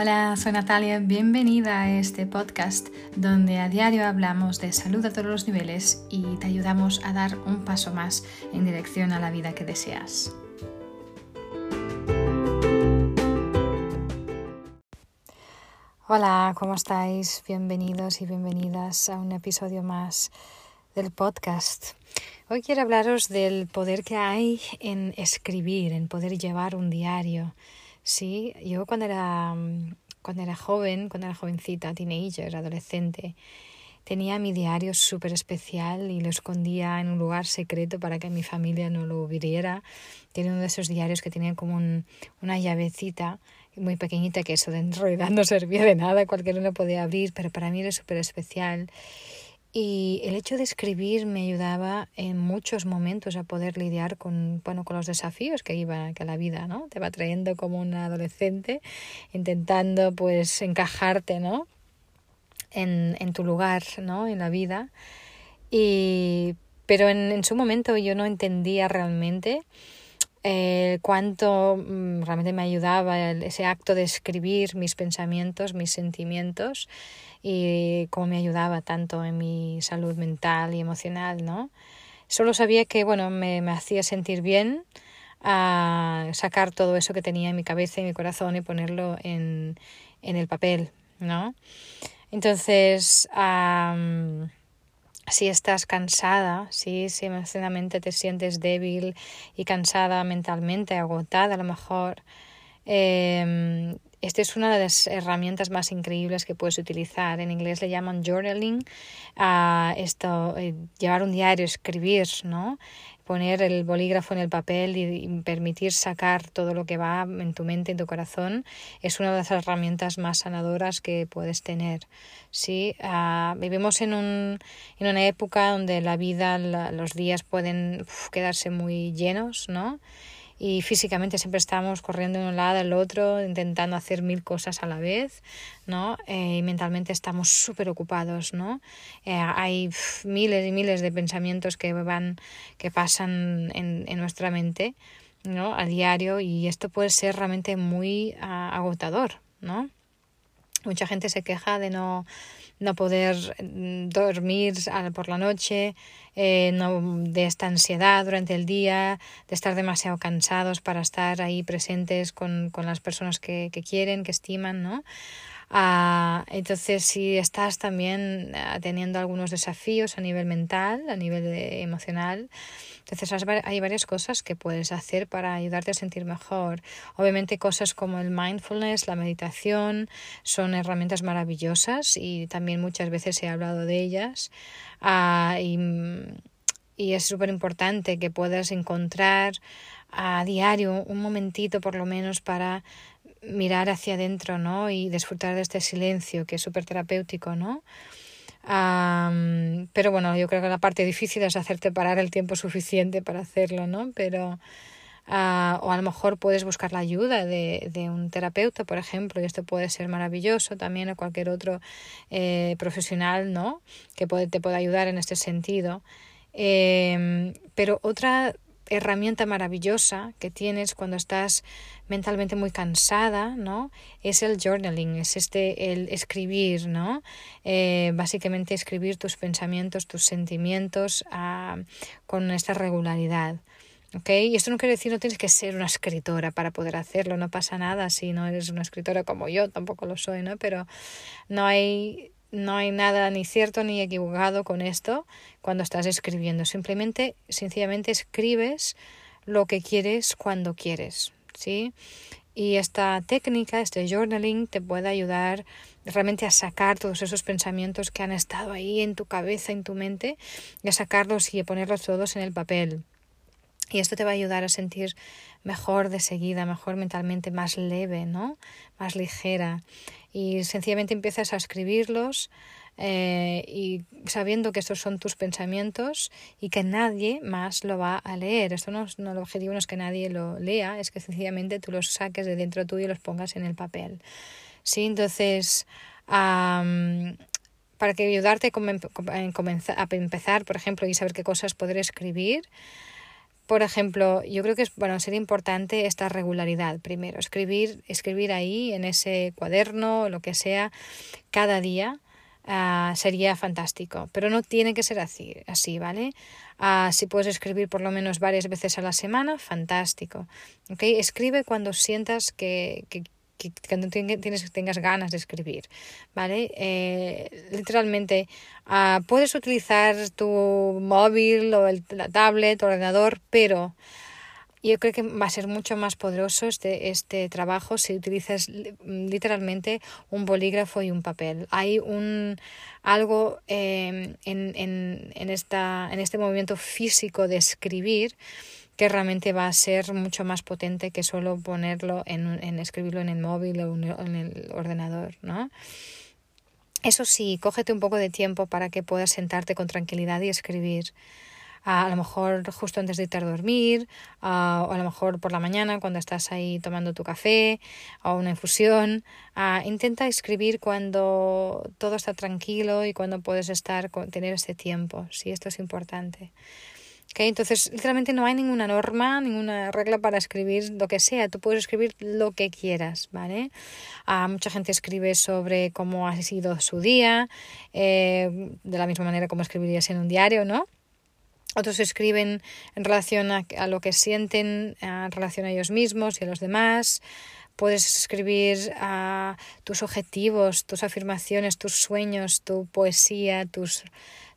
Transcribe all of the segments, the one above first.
Hola, soy Natalia, bienvenida a este podcast donde a diario hablamos de salud a todos los niveles y te ayudamos a dar un paso más en dirección a la vida que deseas. Hola, ¿cómo estáis? Bienvenidos y bienvenidas a un episodio más del podcast. Hoy quiero hablaros del poder que hay en escribir, en poder llevar un diario. Sí, yo cuando era, cuando era joven, cuando era jovencita, teenager, adolescente, tenía mi diario súper especial y lo escondía en un lugar secreto para que mi familia no lo viera. Tenía uno de esos diarios que tenían como una llavecita muy pequeñita que eso de no servía de nada, cualquiera lo podía abrir, pero para mí era súper especial. Y el hecho de escribir me ayudaba en muchos momentos a poder lidiar con, bueno, con los desafíos que iba, que la vida, ¿no? Te va trayendo como un adolescente, intentando pues encajarte, ¿no? En, en tu lugar, ¿no? En la vida. Y, pero en, en su momento yo no entendía realmente eh, cuánto mm, realmente me ayudaba ese acto de escribir mis pensamientos, mis sentimientos y cómo me ayudaba tanto en mi salud mental y emocional, ¿no? Solo sabía que, bueno, me, me hacía sentir bien a sacar todo eso que tenía en mi cabeza y mi corazón y ponerlo en, en el papel, ¿no? Entonces, si estás cansada, si, si emocionalmente te sientes débil y cansada mentalmente, agotada a lo mejor, eh, esta es una de las herramientas más increíbles que puedes utilizar. En inglés le llaman journaling, a esto, eh, llevar un diario, escribir, ¿no? Poner el bolígrafo en el papel y, permitir sacar todo lo que va en tu mente, en tu corazón, es una de las herramientas más sanadoras que puedes tener. ¿sí? Ah, vivimos en, un, en una época donde la vida, los días pueden quedarse muy llenos, ¿no? Y físicamente siempre estamos corriendo de un lado al otro, intentando hacer mil cosas a la vez, ¿no? Eh, y mentalmente estamos súper ocupados, ¿no? Eh, hay miles y miles de pensamientos que van, que pasan en, en nuestra mente, ¿no? A diario y esto puede ser realmente muy ah, agotador, ¿no? Mucha gente se queja de no, no poder mm, dormir por la noche, eh, no, de esta ansiedad durante el día, de estar demasiado cansados para estar ahí presentes con, con las personas que, que quieren, que estiman, ¿no? Ah, entonces, si estás también ah, teniendo algunos desafíos a nivel mental, a nivel emocional, entonces hay varias cosas que puedes hacer para ayudarte a sentir mejor. Obviamente cosas como el mindfulness, la meditación, son herramientas maravillosas y también muchas veces he hablado de ellas. Ah, y, y es súper importante que puedas encontrar a diario un momentito por lo menos para mirar hacia adentro, ¿no? Y disfrutar de este silencio que es súper terapéutico, ¿no? pero bueno, yo creo que la parte difícil es hacerte parar el tiempo suficiente para hacerlo, ¿no? Pero, ah, o a lo mejor puedes buscar la ayuda de, un terapeuta, por ejemplo, y esto puede ser maravilloso también, o cualquier otro eh, profesional, ¿no? Que puede, te pueda ayudar en este sentido. Eh, pero otra herramienta maravillosa que tienes cuando estás mentalmente muy cansada, ¿no? Es el journaling, es este, el escribir, ¿no? Eh, básicamente escribir tus pensamientos, tus sentimientos ah, con esta regularidad. ¿ok? Y esto no quiere decir no tienes que ser una escritora para poder hacerlo, no pasa nada si no eres una escritora como yo, tampoco lo soy, ¿no? Pero no hay no hay nada ni cierto ni equivocado con esto cuando estás escribiendo. Simplemente, sencillamente escribes lo que quieres cuando quieres, ¿sí? Y esta técnica, este journaling, te puede ayudar realmente a sacar todos esos pensamientos que han estado ahí en tu cabeza, en tu mente, y a sacarlos y a ponerlos todos en el papel. Y esto te va a ayudar a sentir mejor de seguida, mejor mentalmente, más leve, ¿no? Más ligera. Y sencillamente empiezas a escribirlos eh, y sabiendo que estos son tus pensamientos y que nadie más lo va a leer. Esto no, no el objetivo no es que nadie lo lea, es que sencillamente tú los saques de dentro tuyo y los pongas en el papel. Sí, entonces para que ayudarte a, a empezar, por ejemplo, y saber qué cosas poder escribir, por ejemplo, yo creo que es bueno, sería importante esta regularidad primero, escribir, escribir ahí en ese cuaderno, lo que sea, cada día. Uh, sería fantástico, pero no tiene que ser así, así ¿vale? Uh, si puedes escribir por lo menos varias veces a la semana, fantástico. ¿okay? Escribe cuando sientas que, que, que cuando tienes, tengas ganas de escribir, ¿vale? Eh, literalmente, uh, puedes utilizar tu móvil o el, la tablet o ordenador, pero yo creo que va a ser mucho más poderoso este, este trabajo si utilizas literalmente un bolígrafo y un papel. Hay un algo eh, en, en, en, esta, en este movimiento físico de escribir que realmente va a ser mucho más potente que solo ponerlo en, en escribirlo en el móvil o en el ordenador, ¿no? Eso sí, cógete un poco de tiempo para que puedas sentarte con tranquilidad y escribir. A, lo mejor justo antes de irte a dormir, o a lo mejor por la mañana cuando estás ahí tomando tu café o una infusión. intenta escribir cuando todo está tranquilo y cuando puedes estar, tener ese tiempo. Sí, esto es importante. Entonces, literalmente no hay ninguna norma, ninguna regla para escribir lo que sea. Tú puedes escribir lo que quieras, ¿vale? Ah, mucha gente escribe sobre cómo ha sido su día, eh, de la misma manera como escribirías en un diario, ¿no? Otros escriben en relación a, a lo que sienten, en relación a ellos mismos y a los demás. Puedes escribir a tus objetivos, tus afirmaciones, tus sueños, tu poesía, tus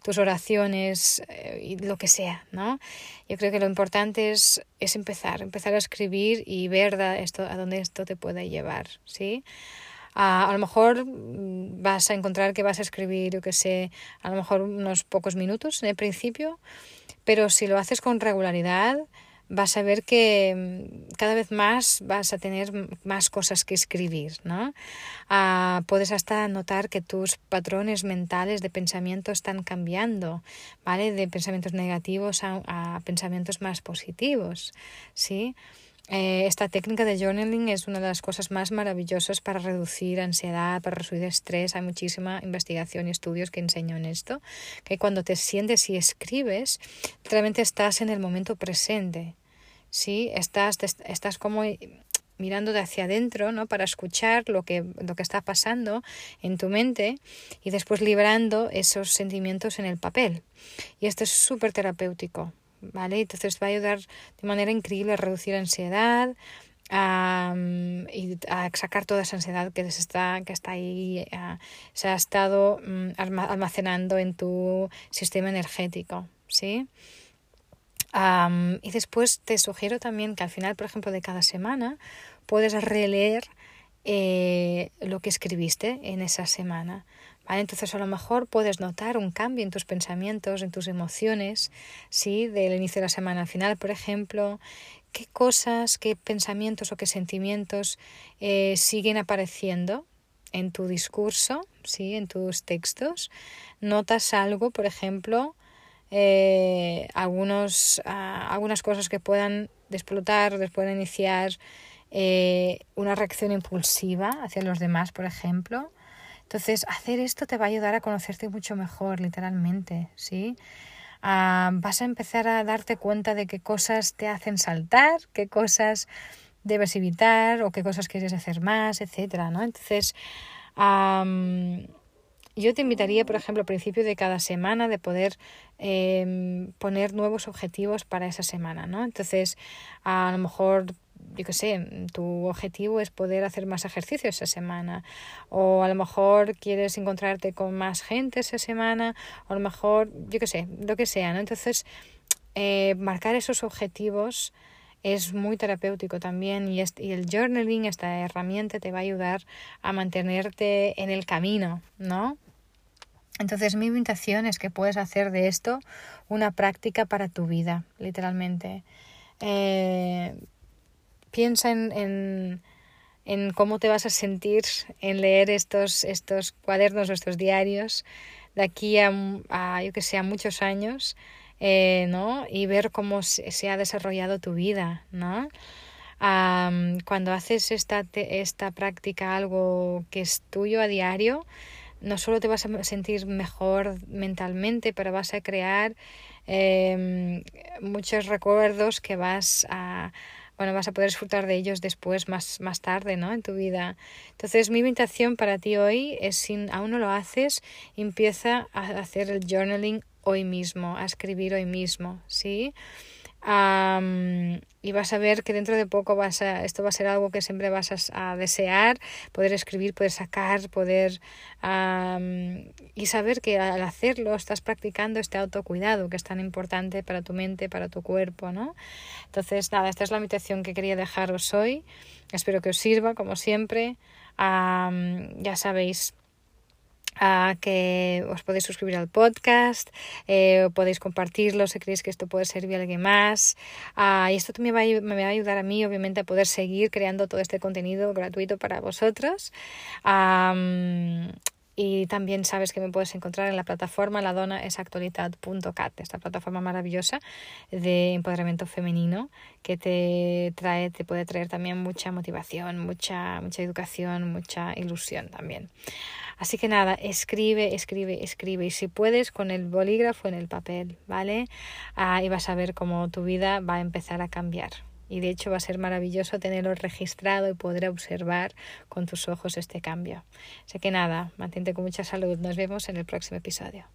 tus oraciones eh, y lo que sea, ¿no? Yo creo que lo importante es, es empezar, empezar a escribir y ver esto, a dónde esto te puede llevar, ¿sí? A, a, lo mejor mm, vas a encontrar que vas a escribir, yo que sé, a lo mejor unos pocos minutos en el principio, pero si lo haces con regularidad, vas a ver que mm, cada vez más vas a tener más cosas que escribir, ¿no? Ah, puedes hasta notar que tus patrones mentales de pensamiento están cambiando, ¿vale? De pensamientos negativos a, pensamientos más positivos, ¿sí? Eh, esta técnica de journaling es una de las cosas más maravillosas para reducir ansiedad, para reducir estrés. Hay muchísima investigación y estudios que enseñan esto, que cuando te sientes y escribes, realmente estás en el momento presente. ¿Sí? Estás, estás como mirando de hacia adentro, ¿no? Para escuchar lo que, lo que está pasando en tu mente y después librando esos sentimientos en el papel. Y esto es súper terapéutico, ¿vale? Entonces va a ayudar de manera increíble a reducir ansiedad, a, y a sacar toda esa ansiedad que, está, que está ahí, se ha estado mm, almacenando en tu sistema energético, ¿sí? Y después te sugiero también que al final, por ejemplo, de cada semana puedes releer eh, lo que escribiste en esa semana. Entonces a lo mejor puedes notar un cambio en tus pensamientos, en tus emociones, ¿sí? del inicio de la semana al final, por ejemplo, qué cosas, qué pensamientos o qué sentimientos eh, siguen apareciendo en tu discurso, ¿sí? en tus textos. Notas algo, por ejemplo, eh, algunos, ah, algunas cosas que puedan explotar, puedan iniciar eh, una reacción impulsiva hacia los demás, por ejemplo. Entonces, hacer esto te va a ayudar a conocerte mucho mejor, literalmente, ¿sí? Ah, vas a empezar a darte cuenta de qué cosas te hacen saltar, qué cosas debes evitar o qué cosas quieres hacer más, etcétera, ¿no? Entonces, yo te invitaría, por ejemplo, al principio de cada semana de poder em, poner nuevos objetivos para esa semana, ¿no? Entonces, a lo mejor yo qué sé, tu objetivo es poder hacer más ejercicio esa semana, o a lo mejor quieres encontrarte con más gente esa semana, o a lo mejor, yo qué sé, lo que sea, ¿no? Entonces, eh, marcar esos objetivos es muy terapéutico también y, el journaling, esta herramienta, te va a ayudar a mantenerte en el camino, ¿no? Entonces mi invitación es que puedes hacer de esto una práctica para tu vida, literalmente. Eh, piensa en, en, en, cómo te vas a sentir en leer estos, estos cuadernos o estos diarios de aquí a, a yo que sé, a muchos años eh, ¿no? Y ver cómo se, ha desarrollado tu vida, ¿no? cuando haces esta, esta práctica, algo que es tuyo a diario, no solo te vas a sentir mejor mentalmente, pero vas a crear em, muchos recuerdos que vas a bueno, vas a poder disfrutar de ellos después, más, más tarde, ¿no? En tu vida. Entonces, mi invitación para ti hoy es, si aún no lo haces, empieza a hacer el journaling hoy mismo, a escribir hoy mismo, ¿sí? y vas a ver que dentro de poco vas a, esto va a ser algo que siempre vas a, desear, poder escribir, poder sacar, poder y saber que al hacerlo estás practicando este autocuidado que es tan importante para tu mente, para tu cuerpo, ¿no? Entonces, nada, esta es la invitación que quería dejaros hoy. Espero que os sirva, como siempre. ya sabéis, que os podéis suscribir al podcast, eh, podéis compartirlo si creéis que esto puede servir a alguien más. y esto también va a, me va a ayudar a mí, obviamente, a poder seguir creando todo este contenido gratuito para vosotros. Y también sabes que me puedes encontrar en la plataforma ladonaesactualidad.cat, esta plataforma maravillosa de empoderamiento femenino que te trae, te puede traer también mucha motivación, mucha, mucha educación, mucha ilusión también. Así que nada, escribe, escribe, escribe. Y si puedes, con el bolígrafo en el papel, ¿vale? Ah, y vas a ver cómo tu vida va a empezar a cambiar. Y de hecho va a ser maravilloso tenerlo registrado y poder observar con tus ojos este cambio. Así que nada, mantente con mucha salud. Nos vemos en el próximo episodio.